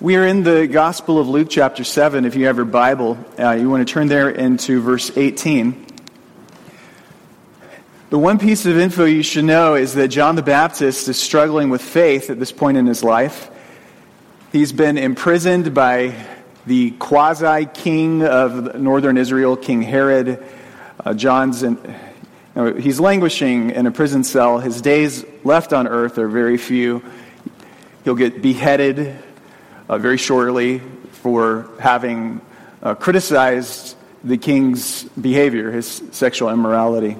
We are in the Gospel of Luke, chapter 7. If you have your Bible, uh, you want to turn there into verse 18. The one piece of info you should know is that John the Baptist is struggling with faith at this point in his life. He's been imprisoned by the quasi king of northern Israel, King Herod. Uh, John's in, you know, he's languishing in a prison cell. His days left on earth are very few. He'll get beheaded uh, very shortly for having uh, criticized the king's behavior, his sexual immorality.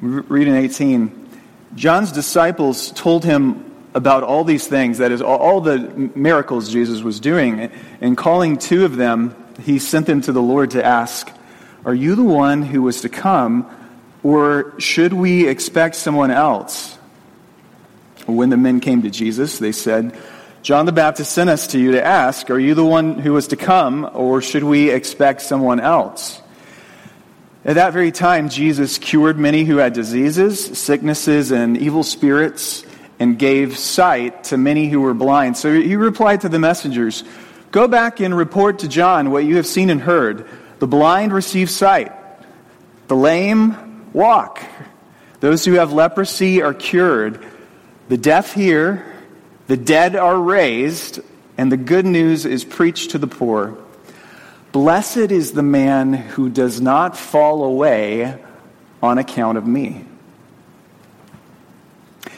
Read in 18. John's disciples told him about all these things, that is, all the miracles Jesus was doing. And calling two of them, he sent them to the Lord to ask, Are you the one who was to come, or should we expect someone else? When the men came to Jesus, they said, John the Baptist sent us to you to ask, Are you the one who was to come, or should we expect someone else? At that very time, Jesus cured many who had diseases, sicknesses, and evil spirits, and gave sight to many who were blind. So he replied to the messengers Go back and report to John what you have seen and heard. The blind receive sight, the lame walk, those who have leprosy are cured the deaf hear, the dead are raised, and the good news is preached to the poor. Blessed is the man who does not fall away on account of me.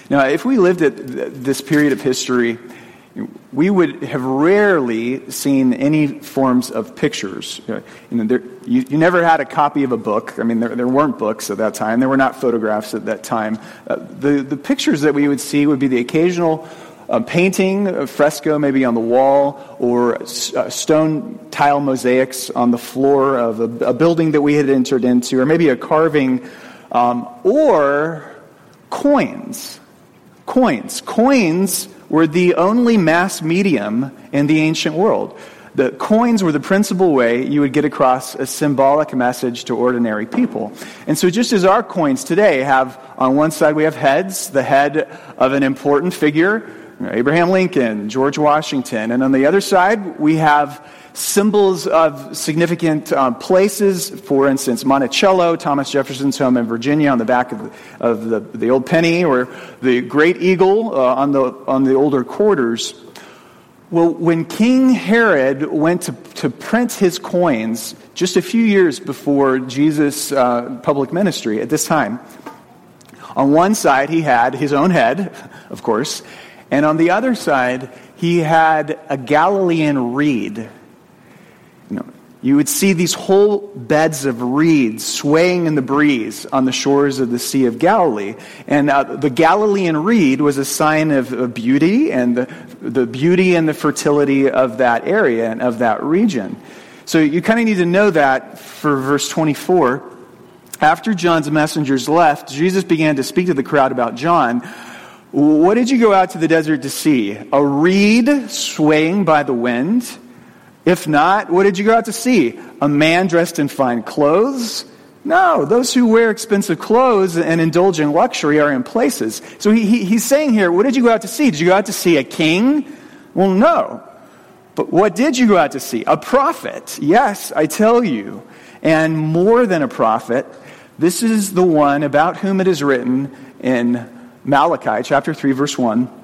Now, if we lived at this period of history, we would have rarely seen any forms of pictures. You, know, there, you, you, never had a copy of a book. I mean, there, there, weren't books at that time. There were not photographs at that time. Uh, the, the pictures that we would see would be the occasional uh, painting, a fresco maybe on the wall, or uh, stone tile mosaics on the floor of a, a, building that we had entered into, or maybe a carving, um, or coins. Coins. Coins were the only mass medium in the ancient world. The coins were the principal way you would get across a symbolic message to ordinary people. And so just as our coins today have, on one side we have heads, the head of an important figure, Abraham Lincoln, George Washington, and on the other side we have symbols of significant um, places. For instance, Monticello, Thomas Jefferson's home in Virginia, on the back of the, of the, the old penny, or the Great Eagle uh, on, the, on the older quarters. Well, when King Herod went to, to print his coins just a few years before Jesus' uh, public ministry at this time, on one side he had his own head, of course, and on the other side he had a Galilean reed you would see these whole beds of reeds swaying in the breeze on the shores of the Sea of Galilee. And uh, the Galilean reed was a sign of, of beauty and the, the beauty and the fertility of that area and of that region. So you kind of need to know that for verse 24. After John's messengers left, Jesus began to speak to the crowd about John. What did you go out to the desert to see? A reed swaying by the wind? If not, what did you go out to see? A man dressed in fine clothes? No, those who wear expensive clothes and indulge in luxury are in places. So he, he, he's saying here, what did you go out to see? Did you go out to see a king? Well, no. But what did you go out to see? A prophet. Yes, I tell you. And more than a prophet, this is the one about whom it is written in Malachi chapter 3, verse 1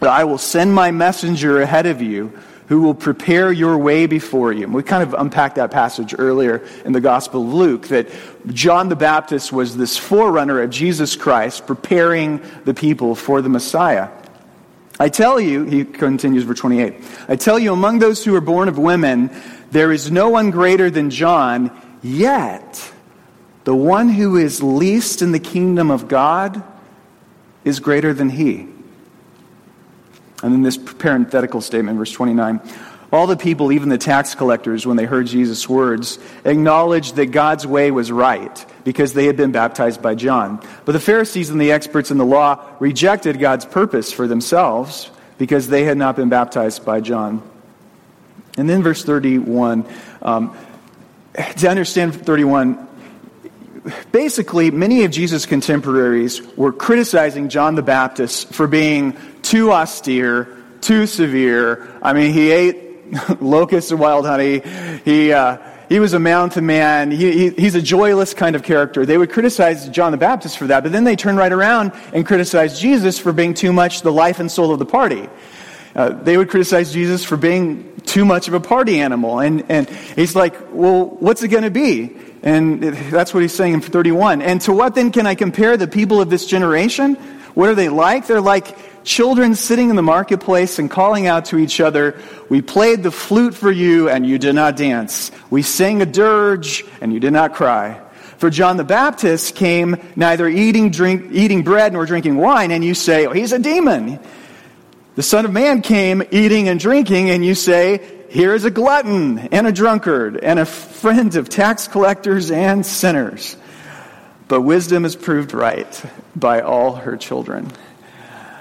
that I will send my messenger ahead of you who will prepare your way before you. And we kind of unpacked that passage earlier in the Gospel of Luke that John the Baptist was this forerunner of Jesus Christ, preparing the people for the Messiah. I tell you, he continues, verse 28, I tell you, among those who are born of women, there is no one greater than John, yet the one who is least in the kingdom of God is greater than he. And then this parenthetical statement, verse 29. All the people, even the tax collectors, when they heard Jesus' words, acknowledged that God's way was right because they had been baptized by John. But the Pharisees and the experts in the law rejected God's purpose for themselves because they had not been baptized by John. And then verse 31. Um, to understand 31, basically, many of Jesus' contemporaries were criticizing John the Baptist for being too austere, too severe. I mean, he ate locusts and wild honey. He, uh, he was a mountain man. He, he, he's a joyless kind of character. They would criticize John the Baptist for that, but then they turn right around and criticize Jesus for being too much the life and soul of the party. Uh, they would criticize Jesus for being too much of a party animal. And, and he's like, well, what's it going to be? And that's what he's saying in 31. And to what then can I compare the people of this generation? What are they like? They're like children sitting in the marketplace and calling out to each other, We played the flute for you, and you did not dance. We sang a dirge, and you did not cry. For John the Baptist came neither eating, drink, eating bread nor drinking wine, and you say, oh, He's a demon. The Son of Man came eating and drinking, and you say, Here is a glutton and a drunkard and a friend of tax collectors and sinners. But wisdom is proved right by all her children.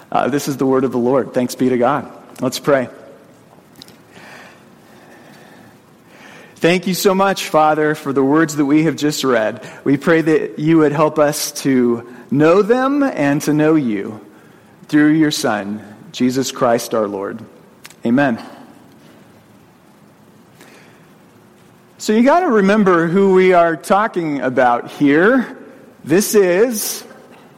Uh, this is the word of the Lord. Thanks be to God. Let's pray. Thank you so much, Father, for the words that we have just read. We pray that you would help us to know them and to know you through your Son, Jesus Christ our Lord. Amen. So you got to remember who we are talking about here. This is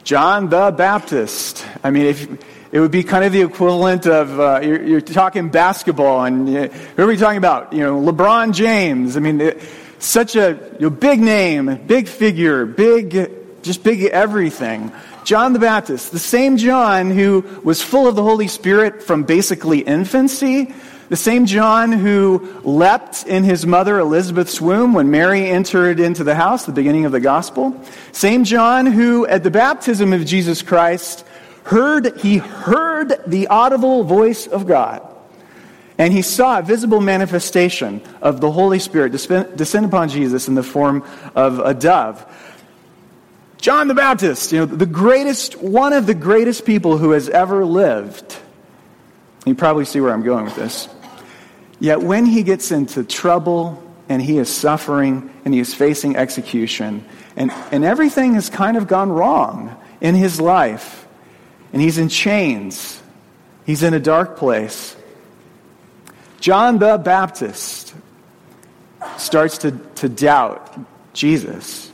John the Baptist. I mean, if it would be kind of the equivalent of uh, you're, you're, talking basketball, and uh, who are we talking about? You know, LeBron James. I mean, it, such a you know, big name, big figure, big, just big everything. John the Baptist, the same John who was full of the Holy Spirit from basically infancy, the same John who leapt in his mother Elizabeth's womb when Mary entered into the house, the beginning of the gospel. Same John who, at the baptism of Jesus Christ, heard, he heard the audible voice of God. And he saw a visible manifestation of the Holy Spirit descend upon Jesus in the form of a dove. John the Baptist, you know, the greatest, one of the greatest people who has ever lived. You probably see where I'm going with this. Yet when he gets into trouble and he is suffering and he is facing execution, and, and everything has kind of gone wrong in his life, and he's in chains, he's in a dark place. John the Baptist starts to, to doubt Jesus.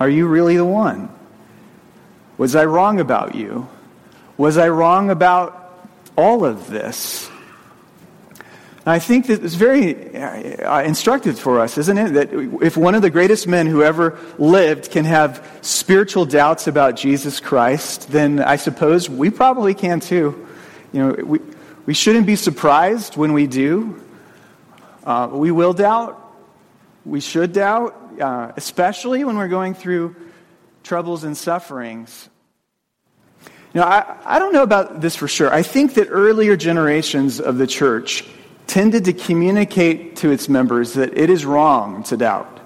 Are you really the one? Was I wrong about you? Was I wrong about all of this? I think that it's very uh, instructive for us, isn't it? That if one of the greatest men who ever lived can have spiritual doubts about Jesus Christ, then I suppose we probably can too. You know, we, we shouldn't be surprised when we do. Uh, we will doubt. We should doubt, uh, especially when we're going through troubles and sufferings. Know, I, I don't know about this for sure. I think that earlier generations of the church tended to communicate to its members that it is wrong to doubt.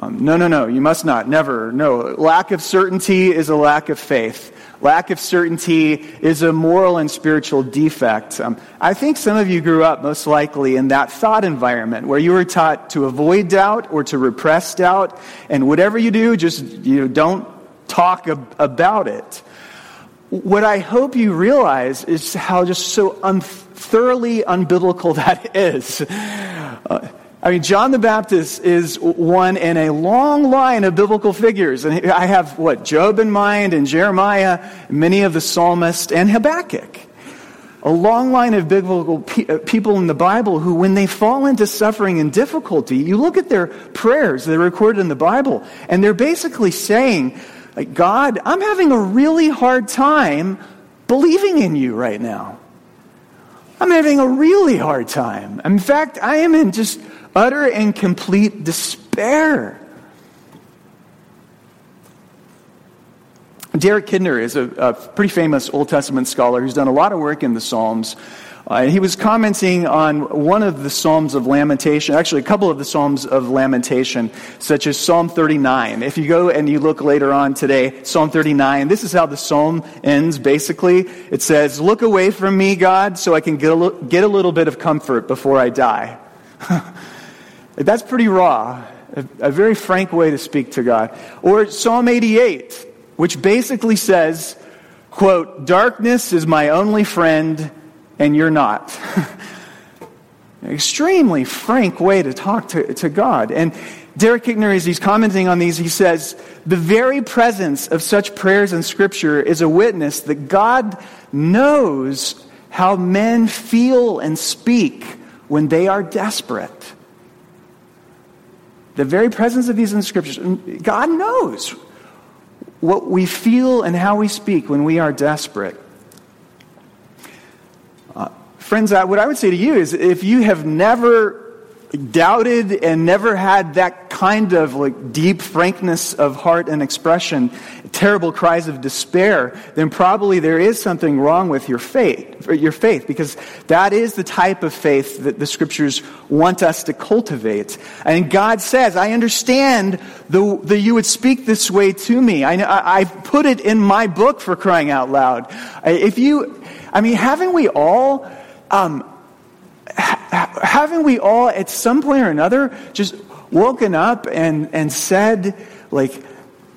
Um, no, no, no, you must not. Never. No. Lack of certainty is a lack of faith. Lack of certainty is a moral and spiritual defect. Um, I think some of you grew up most likely in that thought environment where you were taught to avoid doubt or to repress doubt, and whatever you do, just you know, don't talk ab- about it. What I hope you realize is how just so un- thoroughly unbiblical that is. Uh, I mean, John the Baptist is one in a long line of biblical figures. And I have, what, Job in mind, and Jeremiah, many of the psalmists, and Habakkuk. A long line of biblical uh, people in the Bible who, when they fall into suffering and difficulty, you look at their prayers, they're recorded in the Bible, and they're basically saying, God, I'm having a really hard time believing in you right now. I'm having a really hard time. In fact, I am in just utter and complete despair. Derek Kidner is a, a, pretty famous Old Testament scholar who's done a lot of work in the Psalms. Uh, he was commenting on one of the Psalms of Lamentation, actually, a couple of the Psalms of Lamentation, such as Psalm 39. If you go and you look later on today, Psalm 39, this is how the psalm ends basically. It says, Look away from me, God, so I can get a, get a little bit of comfort before I die. That's pretty raw. a, a very frank way to speak to God. Or Psalm 88, which basically says, quote, darkness is my only friend and you're not. Extremely frank way to talk to, to God. And Derek Kidner, as he's commenting on these, he says, the very presence of such prayers in Scripture is a witness that God knows how men feel and speak when they are desperate. The very presence of these in the Scriptures, God knows what we feel and how we speak when we are desperate. Uh, friends, what I would say to you is if you have never doubted and never had that kind of like deep frankness of heart and expression, terrible cries of despair, then probably there is something wrong with your faith, your faith, because that is the type of faith that the scriptures want us to cultivate. And God says, I understand that you would speak this way to me. I, I've put it in my book for crying out loud. If you, I mean, haven't we all, um, haven't we all at some point or another just woken up and, and said, like,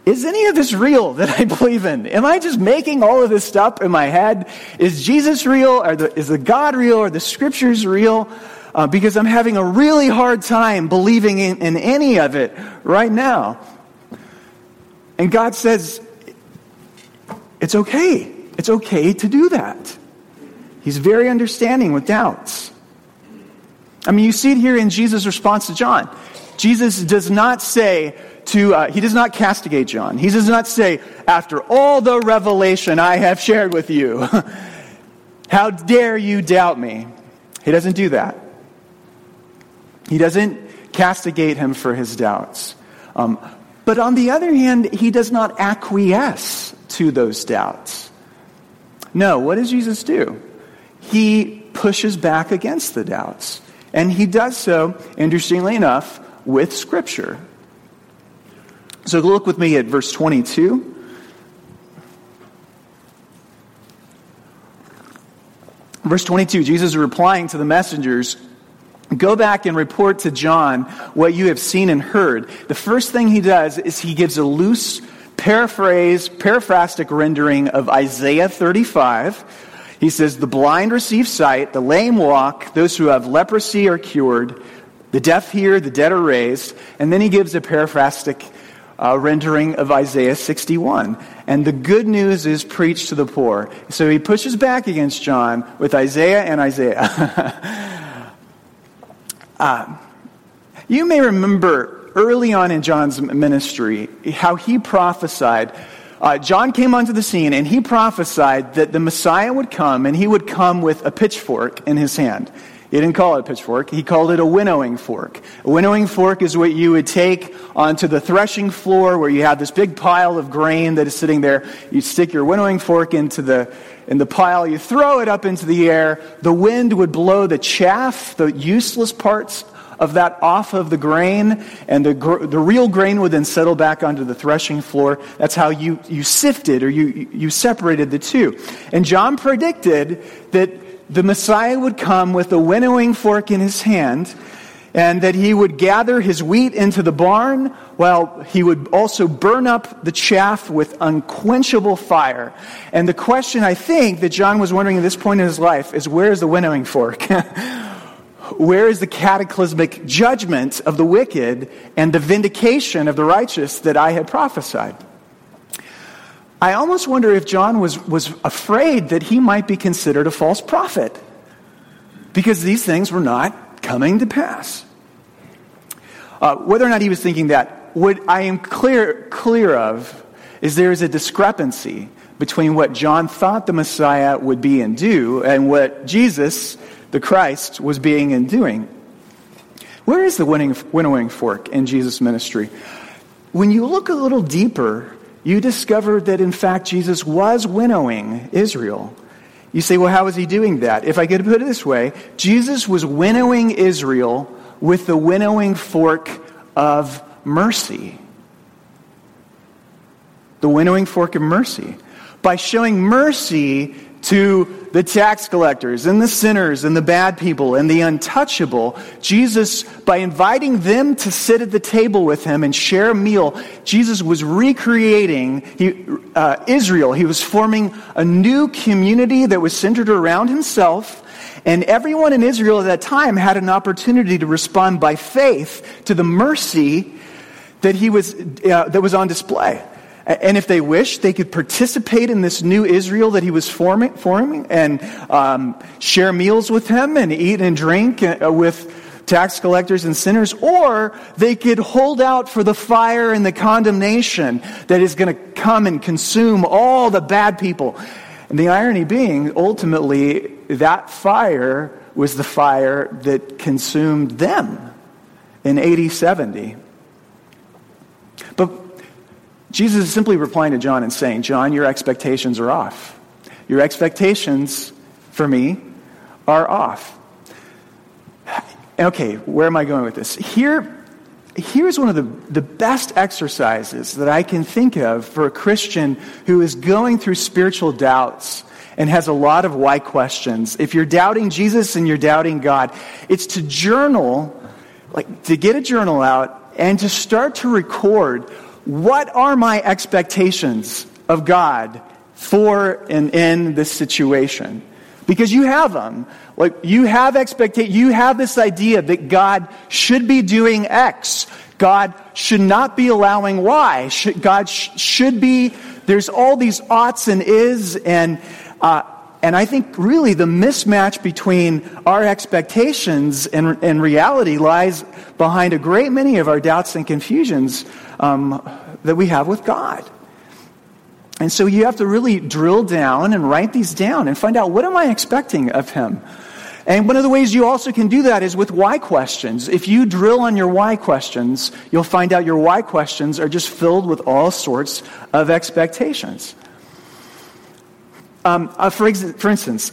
is any of this real that I believe in? Am I just making all of this stuff in my head? Is Jesus real? Or the, is the God real? Or the scriptures real? Uh, because I'm having a really hard time believing in, in any of it right now. And God says, it's okay. It's okay to do that. He's very understanding with doubts. I mean, you see it here in Jesus' response to John. Jesus does not say to, uh, he does not castigate John. He does not say, after all the revelation I have shared with you, how dare you doubt me? He doesn't do that. He doesn't castigate him for his doubts. Um, but on the other hand, he does not acquiesce to those doubts. No, what does Jesus do? He pushes back against the doubts. And he does so, interestingly enough, with Scripture. So look with me at verse 22. Verse 22, Jesus is replying to the messengers Go back and report to John what you have seen and heard. The first thing he does is he gives a loose paraphrase, paraphrastic rendering of Isaiah 35 he says, The blind receive sight, the lame walk, those who have leprosy are cured, the deaf hear, the dead are raised. And then he gives a paraphrastic uh, rendering of Isaiah 61. And the good news is preached to the poor. So he pushes back against John with Isaiah and Isaiah. uh, you may remember early on in John's ministry how he prophesied uh, John came onto the scene and he prophesied that the Messiah would come and he would come with a pitchfork in his hand. He didn't call it a pitchfork. He called it a winnowing fork. A winnowing fork is what you would take onto the threshing floor where you have this big pile of grain that is sitting there. You stick your winnowing fork into the, in the pile. You throw it up into the air. The wind would blow the chaff, the useless parts of that off of the grain, and the, the real grain would then settle back onto the threshing floor. That's how you, you sifted or you, you separated the two. And John predicted that the Messiah would come with a winnowing fork in his hand, and that he would gather his wheat into the barn while he would also burn up the chaff with unquenchable fire. And the question I think that John was wondering at this point in his life is where is the winnowing fork? where is the cataclysmic judgment of the wicked and the vindication of the righteous that I had prophesied? I almost wonder if John was, was afraid that he might be considered a false prophet because these things were not coming to pass. Uh, whether or not he was thinking that, what I am clear, clear of is there is a discrepancy between what John thought the Messiah would be and do and what Jesus the Christ was being and doing. Where is the winnowing fork in Jesus' ministry? When you look a little deeper, you discover that in fact Jesus was winnowing Israel. You say, well, how is he doing that? If I could put it this way, Jesus was winnowing Israel with the winnowing fork of mercy. The winnowing fork of mercy. By showing mercy to the tax collectors and the sinners and the bad people and the untouchable, Jesus, by inviting them to sit at the table with him and share a meal, Jesus was recreating he, uh, Israel. He was forming a new community that was centered around himself. And everyone in Israel at that time had an opportunity to respond by faith to the mercy that, he was, uh, that was on display. And if they wished, they could participate in this new Israel that he was forming, forming and um, share meals with him and eat and drink uh, with tax collectors and sinners, or they could hold out for the fire and the condemnation that is going to come and consume all the bad people. And the irony being, ultimately, that fire was the fire that consumed them in AD 70. But Jesus is simply replying to John and saying, John, your expectations are off. Your expectations for me are off. Okay, where am I going with this? Here, here's one of the, the best exercises that I can think of for a Christian who is going through spiritual doubts and has a lot of why questions. If you're doubting Jesus and you're doubting God, it's to journal, like to get a journal out and to start to record what are my expectations of God for and in this situation? Because you have them. Like you have expectation, you have this idea that God should be doing X. God should not be allowing Y. Should, God sh- should be, there's all these oughts and is, and, uh, and I think really the mismatch between our expectations and, and reality lies behind a great many of our doubts and confusions um, that we have with God. And so you have to really drill down and write these down and find out what am I expecting of Him? And one of the ways you also can do that is with why questions. If you drill on your why questions, you'll find out your why questions are just filled with all sorts of expectations. Um, uh, for, ex- for instance,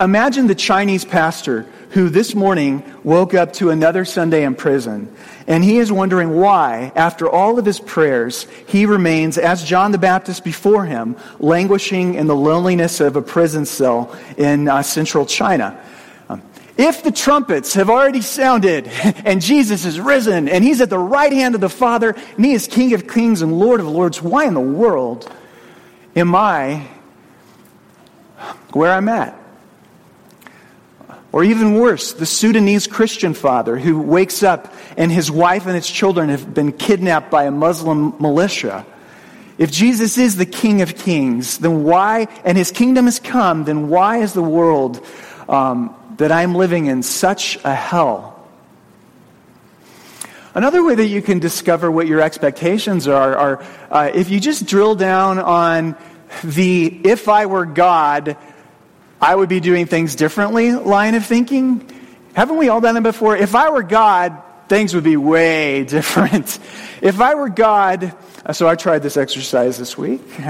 imagine the Chinese pastor who this morning woke up to another Sunday in prison. And he is wondering why, after all of his prayers, he remains, as John the Baptist before him, languishing in the loneliness of a prison cell in uh, central China. Um, if the trumpets have already sounded and Jesus is risen and he's at the right hand of the Father and he is King of kings and Lord of lords, why in the world am I where I'm at. Or even worse, the Sudanese Christian father who wakes up and his wife and his children have been kidnapped by a Muslim militia. If Jesus is the King of Kings, then why, and his kingdom has come, then why is the world um, that I'm living in such a hell? Another way that you can discover what your expectations are are uh, if you just drill down on the if I were God, I would be doing things differently line of thinking. Haven't we all done that before? If I were God, things would be way different. If I were God, so I tried this exercise this week.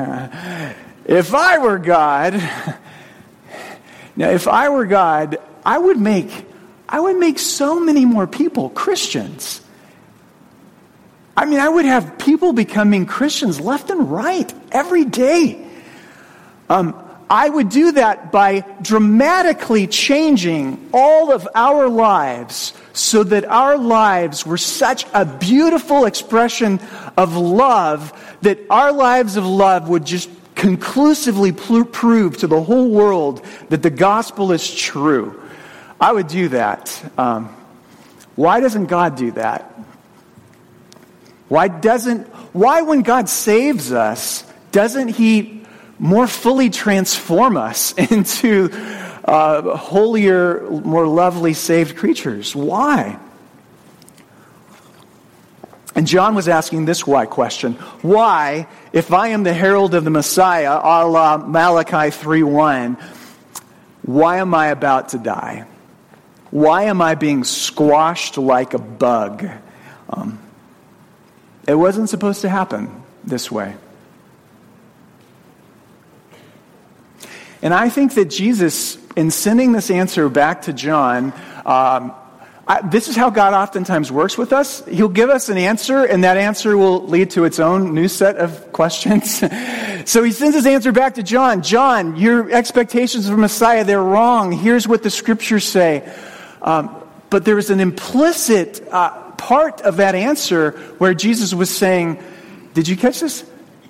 If I were God, now if I were God, I would make I would make so many more people Christians. I mean, I would have people becoming Christians left and right every day. Um, I would do that by dramatically changing all of our lives so that our lives were such a beautiful expression of love that our lives of love would just conclusively prove to the whole world that the gospel is true. I would do that. Um, why doesn't God do that? Why doesn't, why when God saves us, doesn't He more fully transform us into uh, holier, more lovely, saved creatures. Why? And John was asking this why question. Why, if I am the herald of the Messiah, a la Malachi 3.1, why am I about to die? Why am I being squashed like a bug? Um, it wasn't supposed to happen this way. And I think that Jesus, in sending this answer back to John, um, I, this is how God oftentimes works with us. He'll give us an answer, and that answer will lead to its own new set of questions. so he sends his answer back to John. John, your expectations of Messiah, they're wrong. Here's what the scriptures say. Um, but there was an implicit uh, part of that answer where Jesus was saying, Did you catch this?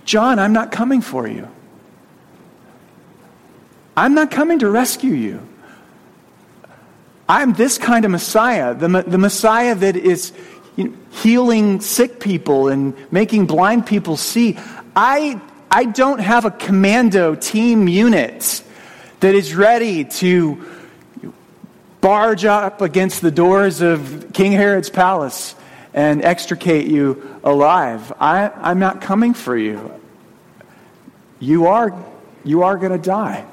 John, I'm not coming for you. I'm not coming to rescue you. I'm this kind of Messiah, the, the Messiah that is you know, healing sick people and making blind people see. I, I don't have a commando team unit that is ready to barge up against the doors of King Herod's palace and extricate you alive. I, I'm not coming for you. You are, you are going to die.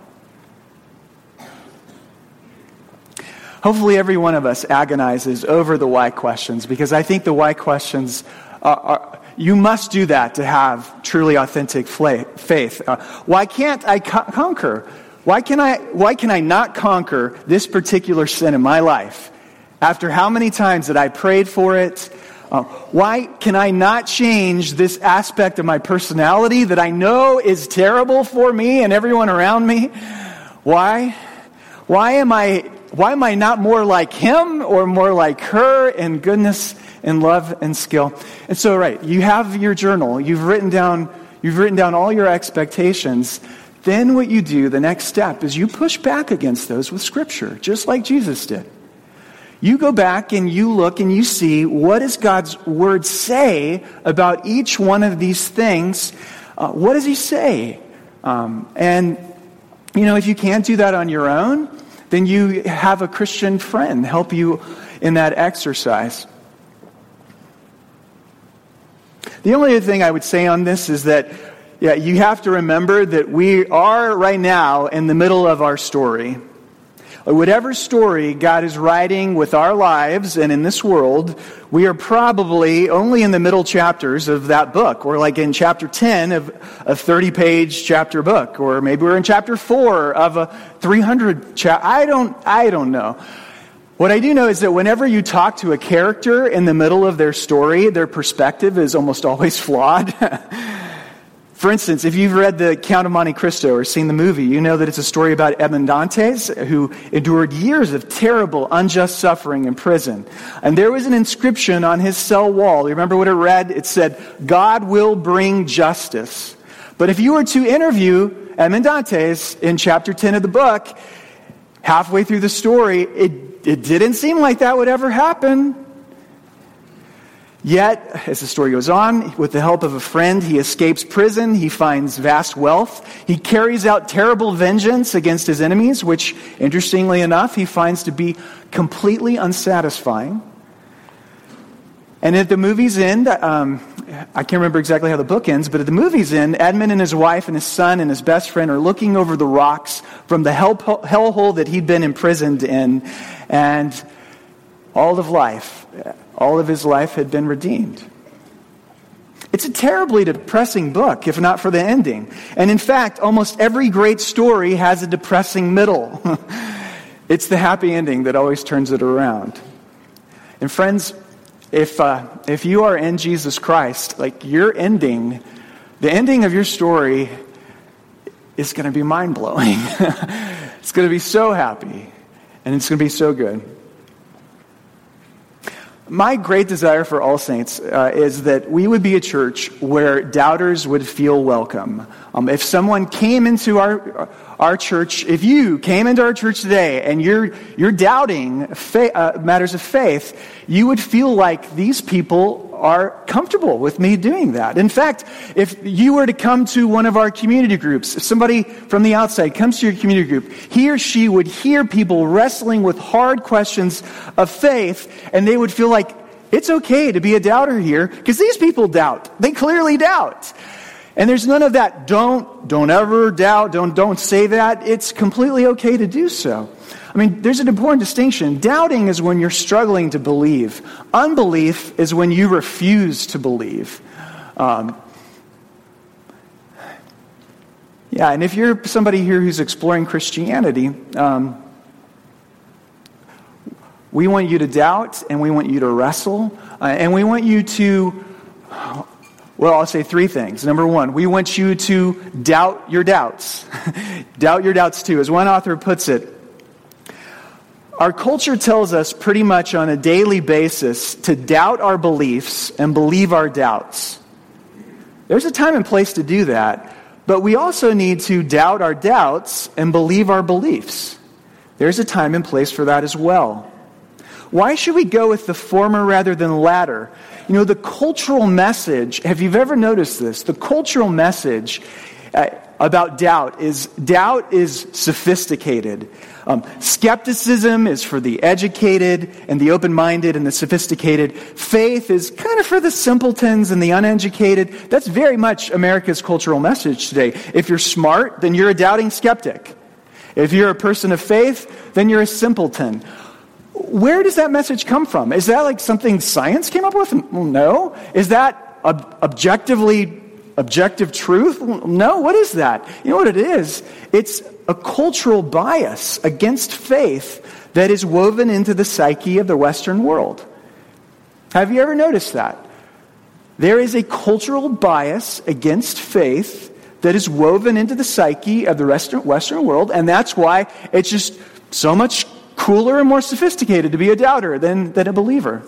Hopefully, every one of us agonizes over the why questions because I think the why questions are, are you must do that to have truly authentic faith. Uh, why can't I co- conquer? Why can I, why can I not conquer this particular sin in my life? After how many times that I prayed for it? Uh, why can I not change this aspect of my personality that I know is terrible for me and everyone around me? Why? Why am I why am I not more like him or more like her in goodness and love and skill? And so, right, you have your journal. You've written down, you've written down all your expectations. Then what you do, the next step, is you push back against those with Scripture, just like Jesus did. You go back and you look and you see what does God's Word say about each one of these things. Uh, what does He say? Um, and, you know, if you can't do that on your own, then you have a Christian friend help you in that exercise. The only other thing I would say on this is that yeah, you have to remember that we are right now in the middle of our story. Whatever story God is writing with our lives and in this world, we are probably only in the middle chapters of that book. We're like in chapter 10 of a 30 page chapter book, or maybe we're in chapter 4 of a 300 chapter. I don't, I don't know. What I do know is that whenever you talk to a character in the middle of their story, their perspective is almost always flawed. For instance, if you've read The Count of Monte Cristo or seen the movie, you know that it's a story about Edmond Dantes, who endured years of terrible, unjust suffering in prison. And there was an inscription on his cell wall. You remember what it read? It said, God will bring justice. But if you were to interview Edmond Dantes in chapter 10 of the book, halfway through the story, it, it didn't seem like that would ever happen. Yet, as the story goes on, with the help of a friend, he escapes prison. He finds vast wealth. He carries out terrible vengeance against his enemies, which, interestingly enough, he finds to be completely unsatisfying. And at the movie's end, um, I can't remember exactly how the book ends, but at the movie's end, Edmond and his wife and his son and his best friend are looking over the rocks from the hell, hellhole that he'd been imprisoned in. And all of life all of his life had been redeemed. It's a terribly depressing book, if not for the ending. And in fact, almost every great story has a depressing middle. it's the happy ending that always turns it around. And friends, if, uh, if you are in Jesus Christ, like your ending, the ending of your story is going to be mind blowing. it's going to be so happy, and it's going to be so good. My great desire for All Saints uh, is that we would be a church where doubters would feel welcome. Um, if someone came into our, our church, if you came into our church today and you're, you're doubting uh, matters of faith, you would feel like these people are comfortable with me doing that. In fact, if you were to come to one of our community groups, if somebody from the outside comes to your community group, he or she would hear people wrestling with hard questions of faith, and they would feel like it's okay to be a doubter here because these people doubt. They clearly doubt. And there's none of that. Don't, don't ever doubt. Don't, don't say that. It's completely okay to do so. I mean, there's an important distinction. Doubting is when you're struggling to believe, unbelief is when you refuse to believe. Um, yeah, and if you're somebody here who's exploring Christianity, um, We want you to doubt, and we want you to wrestle, uh, and we want you to, well, I'll say three things. Number one, we want you to doubt your doubts. doubt your doubts too. As one author puts it, our culture tells us pretty much on a daily basis to doubt our beliefs and believe our doubts. There's a time and place to do that, but we also need to doubt our doubts and believe our beliefs. There's a time and place for that as well. Why should we go with the former rather than the latter? You know, the cultural message, have you ever noticed this? The cultural message uh, about doubt is doubt is sophisticated. Um, skepticism is for the educated and the open minded and the sophisticated. Faith is kind of for the simpletons and the uneducated. That's very much America's cultural message today. If you're smart, then you're a doubting skeptic. If you're a person of faith, then you're a simpleton. Where does that message come from? Is that like something science came up with? No. Is that ob- objectively objective truth? No. What is that? You know what it is? It's a cultural bias against faith that is woven into the psyche of the Western world. Have you ever noticed that? There is a cultural bias against faith that is woven into the psyche of the Western world, and that's why it's just so much cooler and more sophisticated to be a doubter than, than a believer.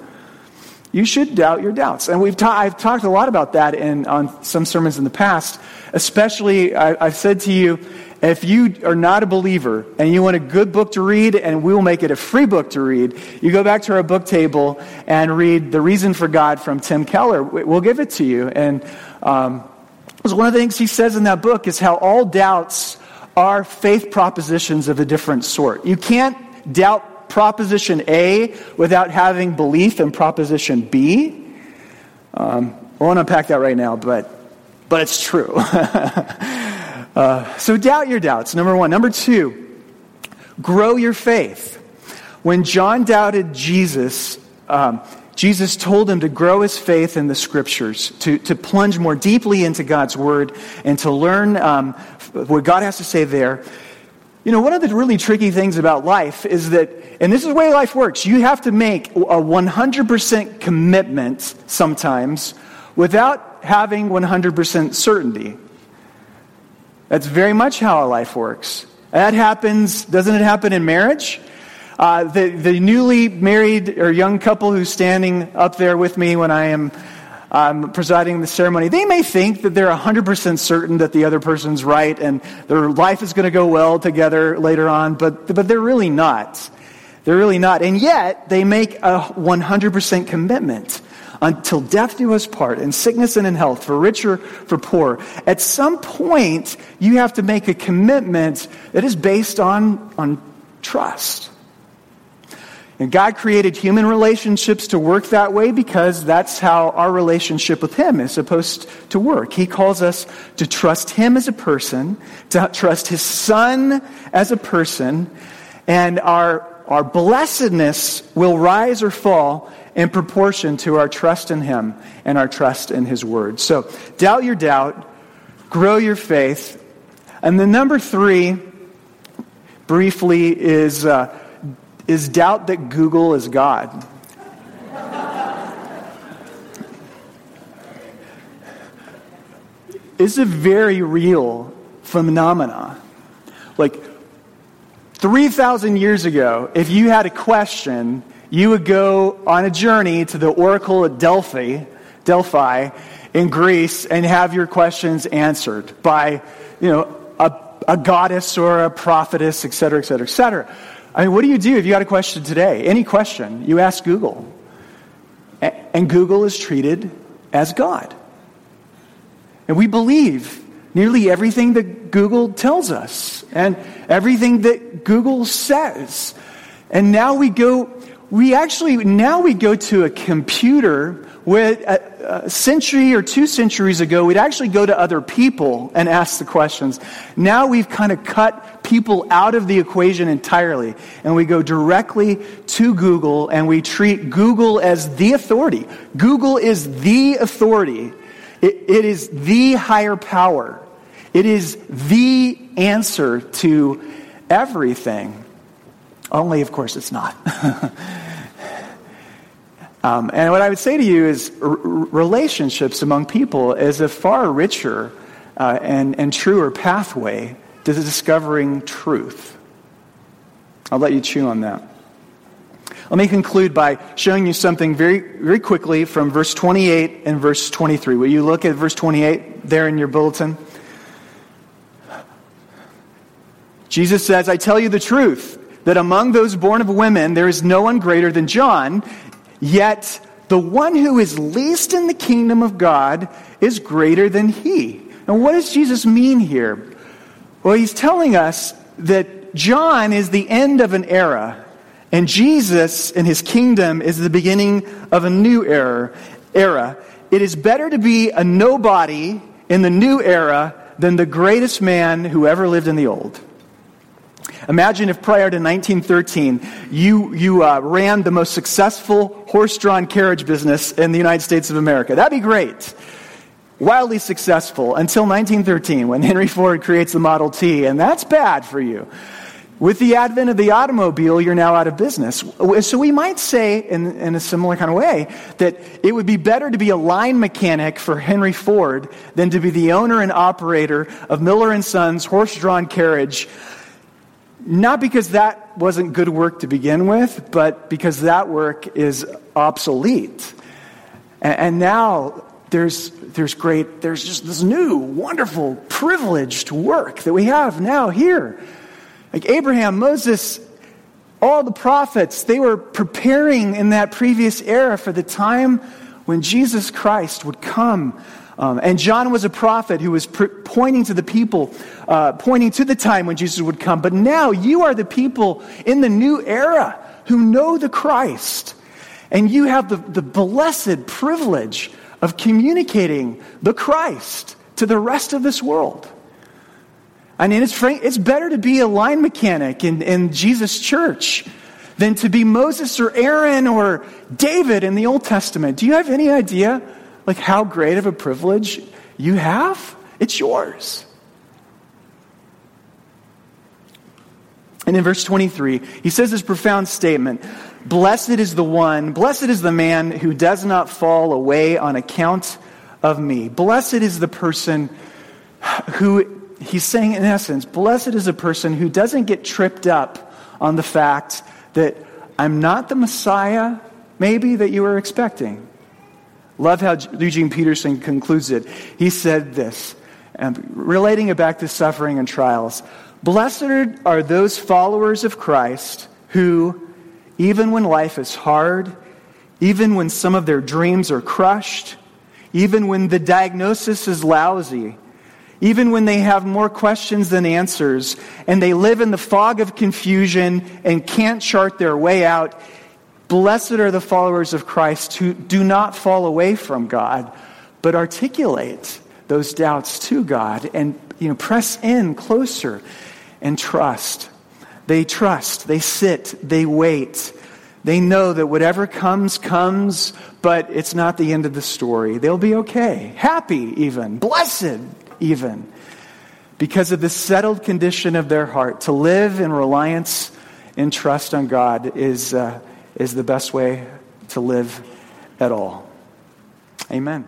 You should doubt your doubts. And we've ta- I've talked a lot about that in, on some sermons in the past. Especially, I, I've said to you, if you are not a believer and you want a good book to read, and we will make it a free book to read, you go back to our book table and read The Reason for God from Tim Keller. We'll give it to you. And um, one of the things he says in that book is how all doubts are faith propositions of a different sort. You can't doubt proposition A without having belief in proposition B. Um, I won't unpack that right now, but, but it's true. uh, so doubt your doubts, number one. Number two, grow your faith. When John doubted Jesus, um, Jesus told him to grow his faith in the scriptures, to, to plunge more deeply into God's word, and to learn um, what God has to say there. You know, one of the really tricky things about life is that, and this is the way life works, you have to make a 100% commitment sometimes without having 100% certainty. That's very much how our life works. That happens, doesn't it happen in marriage? Uh, the, the newly married or young couple who's standing up there with me when I am um, presiding the ceremony, they may think that they're 100% certain that the other person's right and their life is going to go well together later on, but, but they're really not. They're really not. And yet, they make a 100% commitment until death do us part, in sickness and in health, for rich or for poor. At some point, you have to make a commitment that is based on, on trust. And God created human relationships to work that way because that's how our relationship with Him is supposed to work. He calls us to trust Him as a person, to trust His Son as a person, and our, our blessedness will rise or fall in proportion to our trust in Him and our trust in His Word. So, doubt your doubt, grow your faith. And the number three, briefly, is. Uh, is doubt that Google is God. it's a very real phenomena. Like 3,000 years ago, if you had a question, you would go on a journey to the Oracle at Delphi, Delphi in Greece and have your questions answered by, you know, a, a goddess or a prophetess, et cetera, et cetera, et cetera. I mean, what do you do if you got a question today? Any question, you ask Google. And Google is treated as God. And we believe nearly everything that Google tells us and everything that Google says. And now we go, we actually, now we go to a computer where a, a, century or two centuries ago, we'd actually go to other people and ask the questions. Now we've kind of cut people out of the equation entirely, and we go directly to Google and we treat Google as the authority. Google is the authority. it, it is the higher power. It is the answer to everything. Only, of course, it's not. Um, and what I would say to you is r- relationships among people is a far richer uh, and, and truer pathway to discovering truth. I'll let you chew on that. Let me conclude by showing you something very, very quickly from verse 28 and verse 23. Will you look at verse 28 there in your bulletin? Jesus says, I tell you the truth, that among those born of women there is no one greater than John, yet the one who is least in the kingdom of God is greater than he. And what does Jesus mean here? Well, he's telling us that John is the end of an era and Jesus and his kingdom is the beginning of a new era. era. It is better to be a nobody in the new era than the greatest man who ever lived in the old. Imagine if prior to 1913, you, you uh, ran the most successful horse drawn carriage business in the United States of America. That'd be great. Wildly successful until 1913 when Henry Ford creates the Model T, and that's bad for you. With the advent of the automobile, you're now out of business. So we might say, in, in, a similar kind of way, that it would be better to be a line mechanic for Henry Ford than to be the owner and operator of Miller and Sons horse-drawn carriage. Not because that wasn't good work to begin with, but because that work is obsolete. And, and now there's, there's great, there's just this new, wonderful, privileged work that we have now here like Abraham, Moses, all the prophets, they were preparing in that previous era for the time when Jesus Christ would come. Um, and John was a prophet who was pr- pointing to the people, uh, pointing to the time when Jesus would come. But now you are the people in the new era who know the Christ. And you have the, the blessed privilege of communicating the Christ to the rest of this world. I mean, it's, it's better to be a line mechanic in, in Jesus' church than to be Moses or Aaron or David in the Old Testament. Do you have any idea, like, how great of a privilege you have? It's yours. And in verse 23, he says this profound statement Blessed is the one, blessed is the man who does not fall away on account of me. Blessed is the person who he's saying, in essence, blessed is a person who doesn't get tripped up on the fact that I'm not the Messiah, maybe, that you were expecting. Love how Eugene Peterson concludes it. He said this, relating it back to suffering and trials Blessed are those followers of Christ who, even when life is hard, even when some of their dreams are crushed, even when the diagnosis is lousy, even when they have more questions than answers, and they live in the fog of confusion and can't chart their way out, blessed are the followers of Christ who do not fall away from God, but articulate those doubts to God and you know, press in closer and trust. They trust, they sit, they wait. They know that whatever comes, comes, but it's not the end of the story. They'll be okay, happy even, blessed even because of the settled condition of their heart. To live in reliance and trust on God is, uh, is the best way to live at all. Amen.